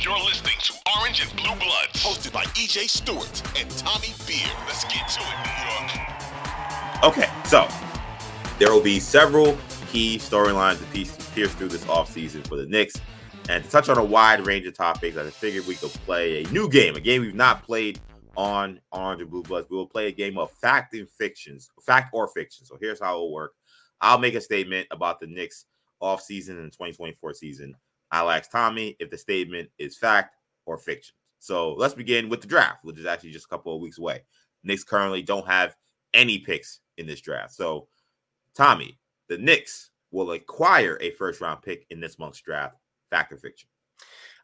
You're listening to Orange and Blue Bloods, hosted by EJ Stewart and Tommy Beer. Let's get to it, New York. Okay, so there will be several key storylines to pierce through this offseason for the Knicks. And to touch on a wide range of topics, I figured we could play a new game, a game we've not played on Orange and Blue Bloods. We will play a game of fact and fictions, fact or fiction. So here's how it will work. I'll make a statement about the Knicks offseason and 2024 season. I'll ask Tommy if the statement is fact or fiction. So let's begin with the draft, which is actually just a couple of weeks away. Knicks currently don't have any picks in this draft. So, Tommy, the Knicks will acquire a first round pick in this month's draft. Fact or fiction?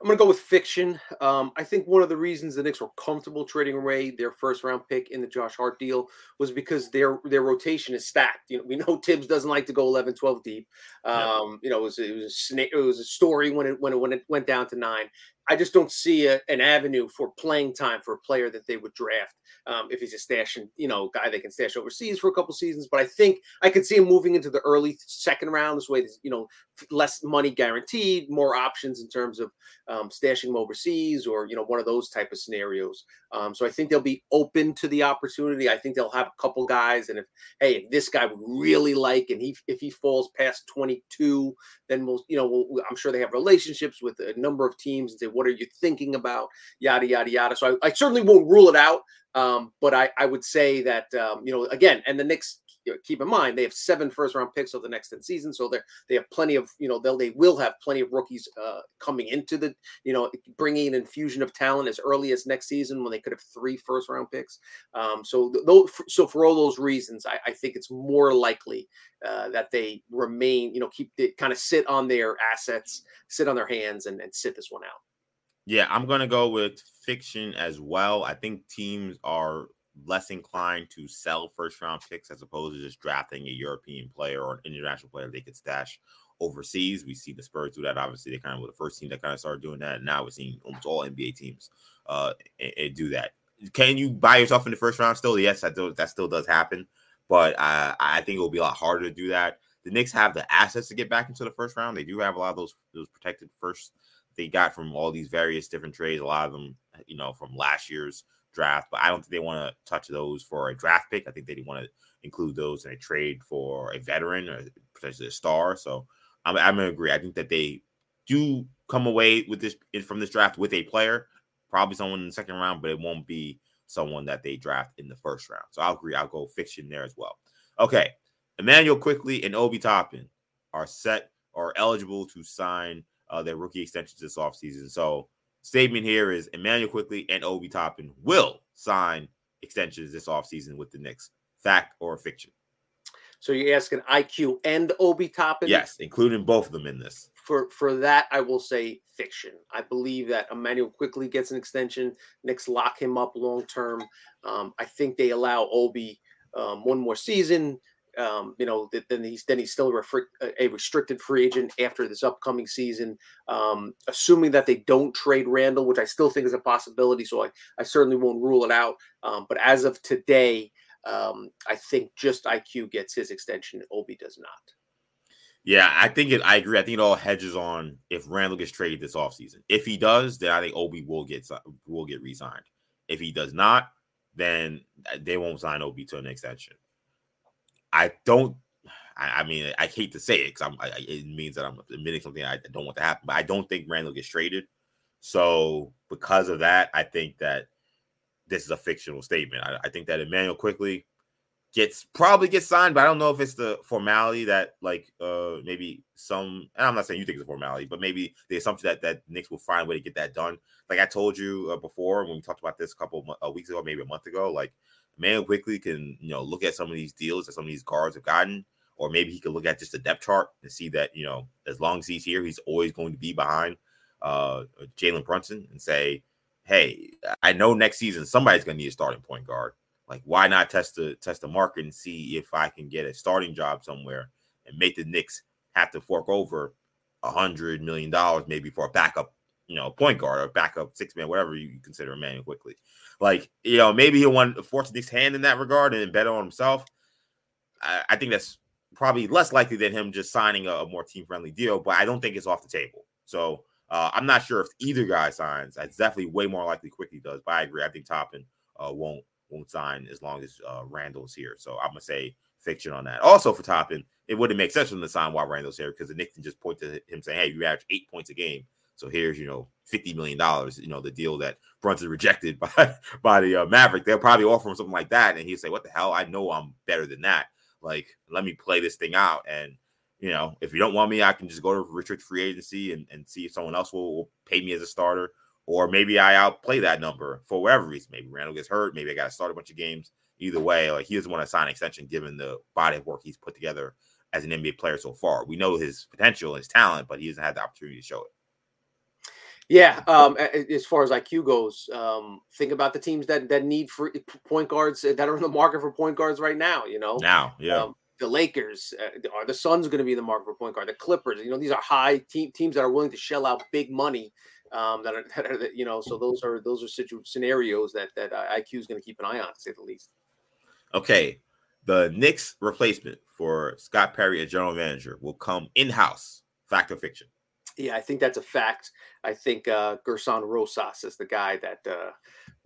I'm going to go with fiction. Um, I think one of the reasons the Knicks were comfortable trading away their first round pick in the Josh Hart deal was because their their rotation is stacked. You know, we know Thibs doesn't like to go 11, 12 deep. Um, You know, it was it was a, it was a story when it when it when it went down to nine. I just don't see a, an avenue for playing time for a player that they would draft um, if he's a stashing, you know, guy they can stash overseas for a couple seasons. But I think I could see him moving into the early second round. This way, you know, less money guaranteed, more options in terms of um, stashing him overseas or you know one of those type of scenarios. Um, so I think they'll be open to the opportunity. I think they'll have a couple guys, and if hey, if this guy would really like, and he if he falls past 22, then we'll you know we'll, I'm sure they have relationships with a number of teams and say what are you thinking about, yada yada yada. So I, I certainly won't rule it out. Um, but I, I would say that um, you know again, and the Knicks keep in mind they have seven first round picks over the next 10 seasons so they they have plenty of you know they'll they will have plenty of rookies uh, coming into the you know bringing an infusion of talent as early as next season when they could have three first round picks. Um, so so for all those reasons I, I think it's more likely uh, that they remain you know keep it kind of sit on their assets sit on their hands and, and sit this one out. Yeah i'm gonna go with fiction as well. I think teams are less inclined to sell first round picks as opposed to just drafting a European player or an international player they could stash overseas. We see the Spurs do that. Obviously, they kind of were the first team that kind of started doing that. And now we're seeing almost all NBA teams uh, and, and do that. Can you buy yourself in the first round still? Yes, that, do, that still does happen. But uh, I think it will be a lot harder to do that. The Knicks have the assets to get back into the first round. They do have a lot of those those protected first they got from all these various different trades. A lot of them, you know, from last year's draft, but I don't think they want to touch those for a draft pick. I think they want to include those in a trade for a veteran or potentially a star. So I'm, I'm to agree. I think that they do come away with this from this draft with a player, probably someone in the second round, but it won't be someone that they draft in the first round. So I'll agree. I'll go fiction there as well. Okay. Immanuel Quickley and Obi Toppin are set or eligible to sign uh, their rookie extensions this offseason. So statement here is Immanuel Quickley and Obi Toppin will sign extensions this offseason with the Knicks. Fact or fiction? So you're asking IQ and Obi Toppin? Yes, including both of them in this. For for that, I will say fiction. I believe that Immanuel Quickley gets an extension. Knicks lock him up long term. Um, I think they allow Obi um, one more season um, you know, then he's then he's still a restricted free agent after this upcoming season. Um, assuming that they don't trade Randle, which I still think is a possibility, so I, I certainly won't rule it out. Um, but as of today, um, I think just IQ gets his extension. And Obi does not. Yeah, I think it. I agree. I think it all hedges on if Randle gets traded this offseason. If he does, then I think Obi will get will get re-signed. If he does not, then they won't sign Obi to an extension. I don't. I, mean, I hate to say it because I, it means that I'm admitting something I don't want to happen. But I don't think Randle gets traded. So because of that, I think that this is a fictional statement. I, I think that Immanuel Quickley gets probably gets signed, but I don't know if it's the formality that like uh maybe some. And I'm not saying you think it's a formality, but maybe the assumption that that Knicks will find a way to get that done. Like I told you uh, before when we talked about this a couple of uh, weeks ago, maybe a month ago, like man Quickley can you know look at some of these deals that some of these guards have gotten, or maybe he could look at just the depth chart and see that you know as long as he's here, he's always going to be behind uh, Jalen Brunson and say, hey, I know next season somebody's going to need a starting point guard. Like, why not test the test the market and see if I can get a starting job somewhere and make the Knicks have to fork over a hundred million dollars maybe for a backup, you know, point guard or backup six man, whatever you consider a man Quickley. Like, you know, maybe he'll want to force Nick's hand in that regard and bet on himself. I, I, think that's probably less likely than him just signing a, a more team friendly deal, but I don't think it's off the table. So, Uh, I'm not sure if either guy signs. It's definitely way more likely Quickley does, but I agree. I think Toppin uh, won't won't sign as long as uh, Randle's here. So I'm gonna say fiction on that. Also for Toppin, it wouldn't make sense for him to sign while Randle's here because the Knicks can just point to him saying, "Hey, you average eight points a game." So here's, you know, fifty million dollars. You know, the deal that Brunson rejected by by the uh, Maverick. They'll probably offer him something like that, and he'll say, "What the hell? I know I'm better than that. Like, let me play this thing out." And you know, if you don't want me, I can just go to restricted free agency and, and see if someone else will, will pay me as a starter, or maybe I outplay that number for whatever reason. Maybe Randle gets hurt. Maybe I got to start a bunch of games. Either way, like he doesn't want to sign an extension given the body of work he's put together as an NBA player so far. We know his potential, his talent, but he hasn't had the opportunity to show it. Yeah, um, as far as IQ goes, um, think about the teams that that need for point guards that are in the market for point guards right now. You know, now, yeah. Um, the Lakers uh, are the Suns going to be in the market for point guard. The Clippers, you know, these are high team, teams that are willing to shell out big money. Um, that, are, that are, you know, so those are those are situ- scenarios that that uh, IQ is going to keep an eye on, to say the least. Okay, the Knicks replacement for Scott Perry as general manager will come in house. Fact or fiction? Yeah, I think that's a fact. I think uh, Gersson Rosas is the guy that uh,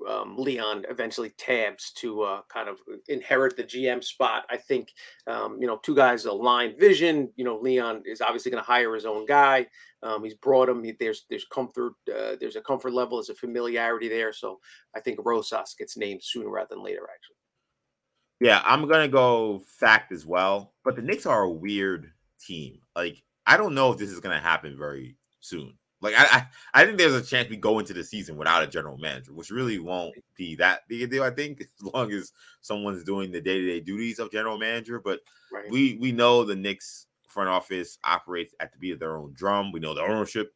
um, Leon eventually tabs to uh, kind of inherit the GM spot. I think, um, you know, two guys aligned vision. You know, Leon is obviously going to hire his own guy. Um, he's brought him. He, there's there's comfort. Uh, there's a comfort level. There's a familiarity there. So I think Rosas gets named sooner rather than later. Actually. Yeah, I'm gonna go fact as well. But the Knicks are a weird team. Like I don't know if this is going to happen very soon. Like I, I, I, think there's a chance we go into the season without a general manager, which really won't be that big a deal. I think as long as someone's doing the day to day duties of general manager. But right. we we know the Knicks front office operates at the beat of their own drum. We know the ownership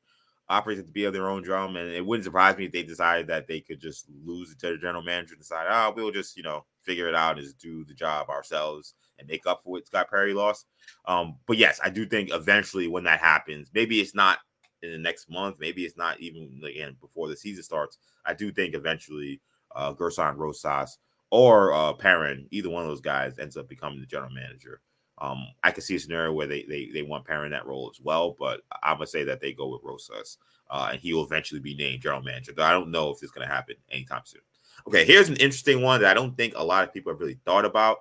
operates at the beat of their own drum, and it wouldn't surprise me if they decided that they could just lose it to the general manager, and decide, oh, we'll just you know figure it out, and just do the job ourselves and make up for what Scott Perry lost. Um, but yes, I do think eventually when that happens, maybe it's not in the next month, maybe it's not even again before the season starts. I do think eventually uh Gersson Rosas or uh Perrin, either one of those guys ends up becoming the general manager. Um, I could see a scenario where they they they want Perrin that role as well, but I'm gonna say that they go with Rosas, uh, and he will eventually be named general manager. Though I don't know if it's gonna happen anytime soon. Okay, here's an interesting one that I don't think a lot of people have really thought about.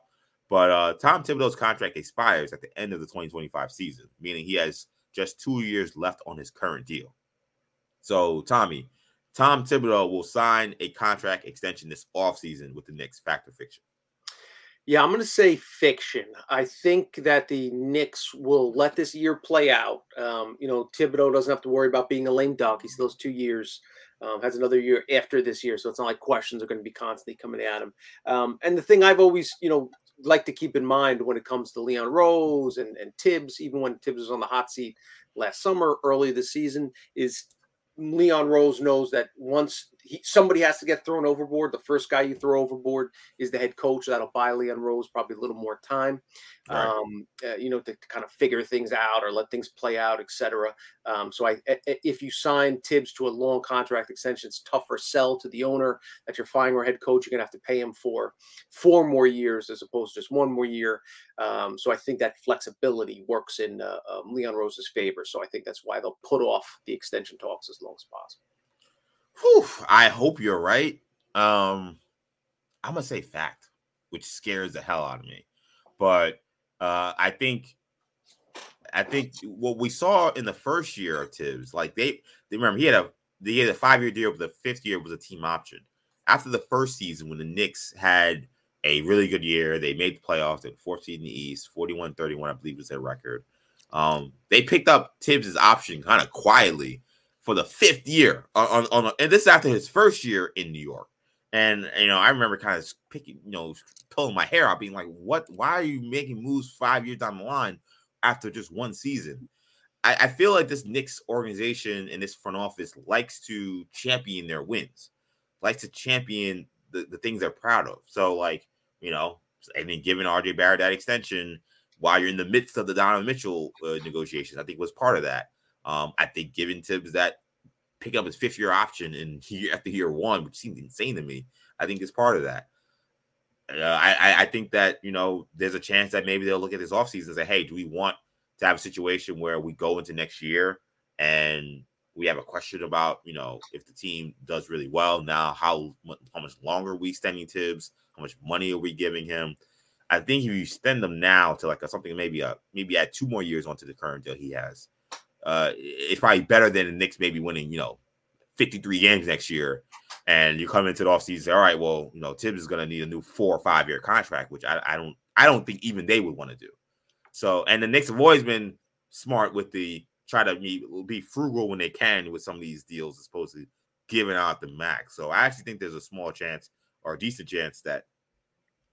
But uh, Tom Thibodeau's contract expires at the end of the 2025 season, meaning he has just two years left on his current deal. So, Tommy, Tom Thibodeau will sign a contract extension this offseason with the Knicks. Fact or fiction? Yeah, I'm going to say fiction. I think that the Knicks will let this year play out. Um, you know, Thibodeau doesn't have to worry about being a lame duck. He's those two years, um, has another year after this year. So it's not like questions are going to be constantly coming at him. Um, and the thing I've always, you know, like to keep in mind when it comes to Leon Rose and, and Thibs, even when Thibs was on the hot seat last summer, early this season, is Leon Rose knows that once he, somebody has to get thrown overboard, the first guy you throw overboard is the head coach. That'll buy Leon Rose probably a little more time, right. um, uh, you know, to, to, kind of figure things out or let things play out, etc. Um, so I, if you sign Thibs to a long contract extension, it's tougher sell to the owner that you're firing our head coach. You're gonna have to pay him for four more years as opposed to just one more year. Um, so I think that flexibility works in uh, um, Leon Rose's favor. So I think that's why they'll put off the extension talks as long as possible. Whew, I hope you're right. Um, I'm gonna say fact, which scares the hell out of me. But uh, I think I think what we saw in the first year of Thibs, like they, they remember he had a he had a five year deal, but the fifth year was a team option. After the first season, when the Knicks had a really good year, they made the playoffs at 14 in the East, 41 31, I believe was their record. Um, they picked up Thibs' option kind of quietly for the fifth year on, on, on and this after his first year in New York. And you know, I remember kind of picking, you know, pulling my hair out, being like, "What? Why are you making moves five years down the line after just one season?" I, I feel like this Knicks organization and this front office likes to champion their wins, likes to champion the, the things they're proud of. So, like, you know, and then giving RJ Barrett that extension while you're in the midst of the Donovan Mitchell uh, negotiations, I think was part of that. Um, I think giving Thibs that pick up his fifth year option in year after year one, which seems insane to me, I think is part of that. Uh, I, I think that you know there's a chance that maybe they'll look at this offseason and say, hey, do we want to have a situation where we go into next year and we have a question about you know if the team does really well now. How how much longer are we extending Thibs, How much money are we giving him? I think if you spend them now to like a, something maybe a maybe add two more years onto the current deal he has, uh, it's probably better than the Knicks maybe winning you know 53 games next year, and you come into the offseason say, all right, well you know Thibs is going to need a new four or five year contract, which I, I don't I don't think even they would want to do. So and the Knicks have always been smart with the try to be, be frugal when they can with some of these deals as opposed to giving out the max. So I actually think there's a small chance or a decent chance that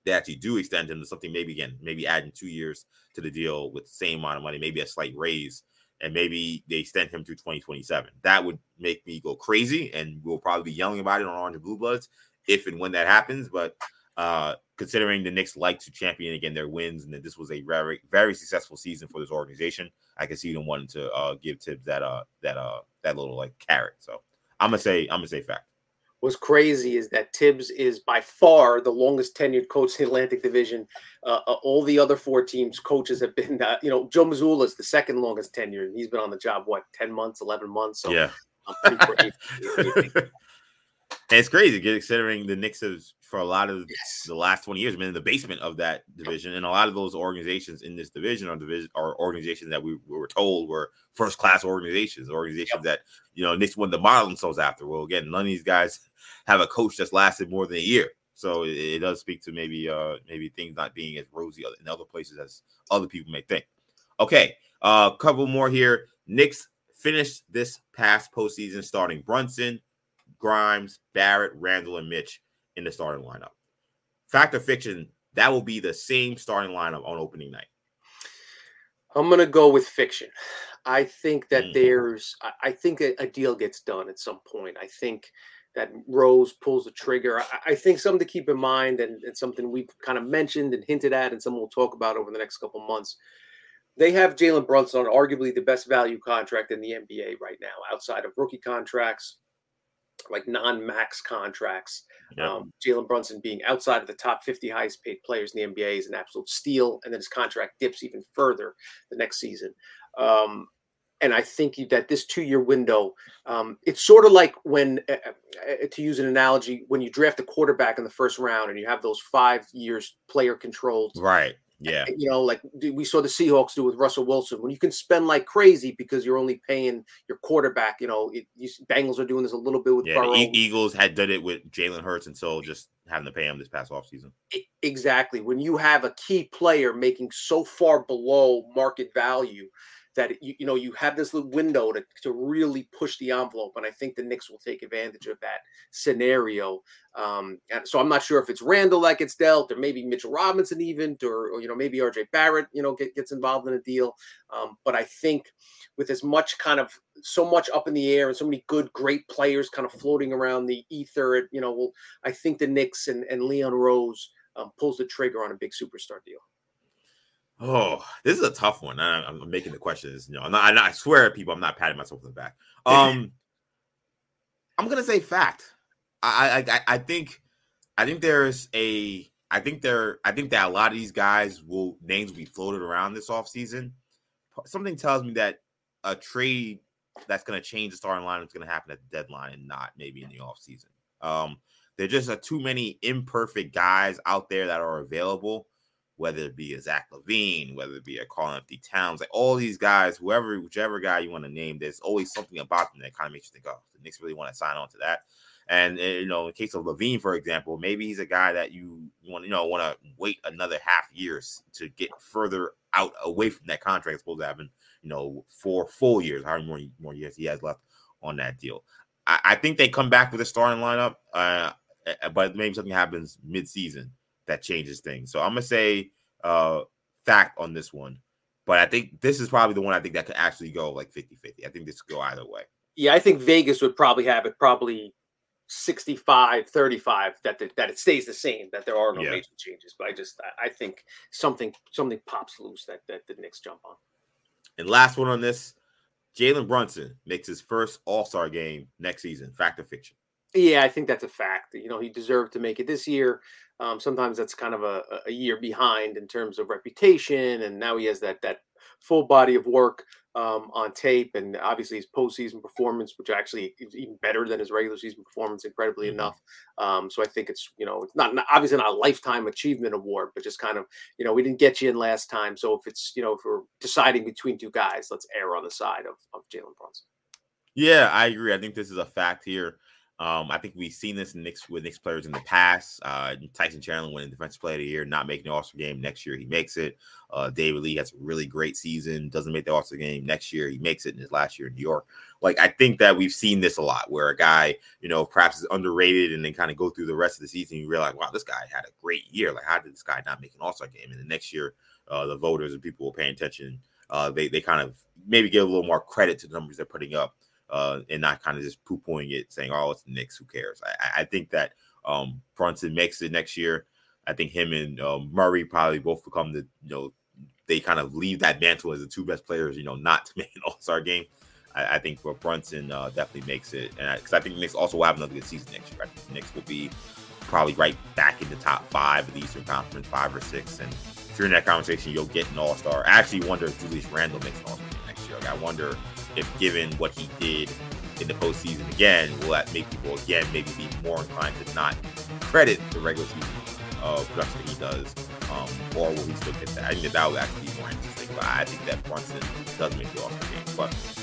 they actually do extend him to something maybe again, maybe adding two years to the deal with the same amount of money, maybe a slight raise, and maybe they extend him through 2027. That would make me go crazy, and we'll probably be yelling about it on Orange and Blue Bloods if and when that happens. But uh considering the Knicks like to champion again their wins and that this was a very, very successful season for this organization, I can see them wanting to uh give Thibs that uh that uh that little like carrot. So I'm gonna say I'm gonna say fact what's crazy is that Thibs is by far the longest tenured coach in the Atlantic Division. Uh, uh, all the other four teams coaches have been, uh, you know, Joe Mazzulla is the second longest tenured. He's been on the job what ten months, eleven months. So yeah. And it's crazy considering the Knicks have, for a lot of yes. the last 20 years, been in the basement of that division. And a lot of those organizations in this division are division are organizations that we, we were told were first class organizations, organizations yep. that, you know, Knicks wanted to model themselves after. Well, again, none of these guys have a coach that's lasted more than a year. So it, it does speak to maybe uh maybe things not being as rosy in other places as other people may think. Okay, a uh, couple more here. Knicks finished this past postseason starting Brunson, Grimes, Barrett, Randle, and Mitch in the starting lineup. Fact or fiction, that will be the same starting lineup on opening night. I'm going to go with fiction. I think that mm. there's, I think a, deal gets done at some point. I think that Rose pulls the trigger. I, I think something to keep in mind and, and, something we've kind of mentioned and hinted at, and something we'll talk about over the next couple months. They have Jalen Brunson on arguably the best value contract in the NBA right now, outside of rookie contracts, like non-max contracts. Yep. Um, Jalen Brunson being outside of the top 50 highest paid players in the NBA is an absolute steal, and then his contract dips even further the next season. Um, and I think that this two-year window, um, it's sort of like when, uh, uh, to use an analogy, when you draft a quarterback in the first round and you have those five years player controlled, right? Yeah. You know, like we saw the Seahawks do with Russell Wilson. When you can spend like crazy because you're only paying your quarterback, you know, it, you, Bengals are doing this a little bit with yeah, Burrow. The Eagles had done it with Jalen Hurts until just having to pay him this past offseason. Exactly. When you have a key player making so far below market value, that you, you know you have this little window to, to really push the envelope and i think the knicks will take advantage of that scenario. Um, and so i'm not sure if it's randle that gets dealt or maybe mitchell robinson even or, or you know maybe rj barrett you know get, gets involved in a deal. Um, but i think with as much kind of so much up in the air and so many good great players kind of floating around the ether you know well, i think the knicks and, and leon rose um, pulls the trigger on a big superstar deal Oh, this is a tough one. I, am making the questions. You know, I'm not, I swear, people, I'm not patting myself on the back. Um, I'm gonna say fact. I, I, I think, I think there's a, I think there, I think that a lot of these guys will names will be floated around this offseason. Something tells me that a trade that's gonna change the starting line is gonna happen at the deadline and not maybe in the offseason. Um, there just are too many imperfect guys out there that are available whether it be a Zach LaVine, whether it be a Karl-Anthony Towns, like all these guys, whoever, whichever guy you want to name, there's always something about them that kind of makes you think, oh, the Knicks really want to sign on to that. And eh, you know, in case of LaVine, for example, maybe he's a guy that you want, you know, want to wait another half years to get further out away from that contract, as opposed to having, you know, four full years, however more more years he has left on that deal. I, I think they come back with a starting lineup, uh, eh, but maybe something happens mid-season that changes things. So I'm gonna say uh fact on this one. But I think this is probably the one I think that could actually go like 50-50. I think this could go either way. Yeah, I think Vegas would probably have it probably 65 35 that the, that it stays the same that there are no yeah. major changes but i just i think something something pops loose that that the Knicks jump on and last one on this Jalen Brunson makes his first all-star game next season fact or fiction yeah i think that's a fact you know he deserved to make it this year um, sometimes that's kind of a, a year behind in terms of reputation, and now he has that that full body of work. um, on tape, and obviously his postseason performance, which actually is even better than his regular season performance, incredibly mm-hmm. enough. Um, so I think it's you know it's not, not, obviously not a lifetime achievement award, but just kind of you know we didn't get you in last time, so if it's you know if we're deciding between two guys, let's err on the side of of Jalen Brunson. Yeah, I agree. I think this is a fact here. Um, I think we've seen this in Knicks with Knicks players in the past. Uh, Tyson Chandler winning Defensive Player of the Year, not making the All Star game. Next year, he makes it. Uh, David Lee has a really great season, doesn't make the All Star game. Next year, he makes it in his last year in New York. Like, I think that we've seen this a lot where a guy, you know, perhaps is underrated and then kind of go through the rest of the season. You realize, wow, this guy had a great year. Like, how did this guy not make an All Star game? And the next year, uh, the voters and people were paying attention. Uh, they, they kind of maybe give a little more credit to the numbers they're putting up uh, and not kind of just poo pooing it, saying, "Oh, it's the Knicks. Who cares?" I, I think that um, Brunson makes it next year. I think him and um, Murray probably both become the you know they kind of leave that mantle as the two best players, you know, not to make an All Star game. I, I, think for Brunson uh, definitely makes it, and because I, I, think the Knicks also will have another good season next year. I think the Knicks will be probably right back in the top five of the Eastern Conference, five or six. And in that conversation, you'll get an All Star. I actually wonder if Julius Randle makes an All Star next year. Like, I wonder if given what he did in the postseason again, will that make people again maybe be more inclined to not credit the regular season uh, production he does, um, or will he still get that? I think that, would actually be more interesting. But I think that Brunson does make the All-Star game. But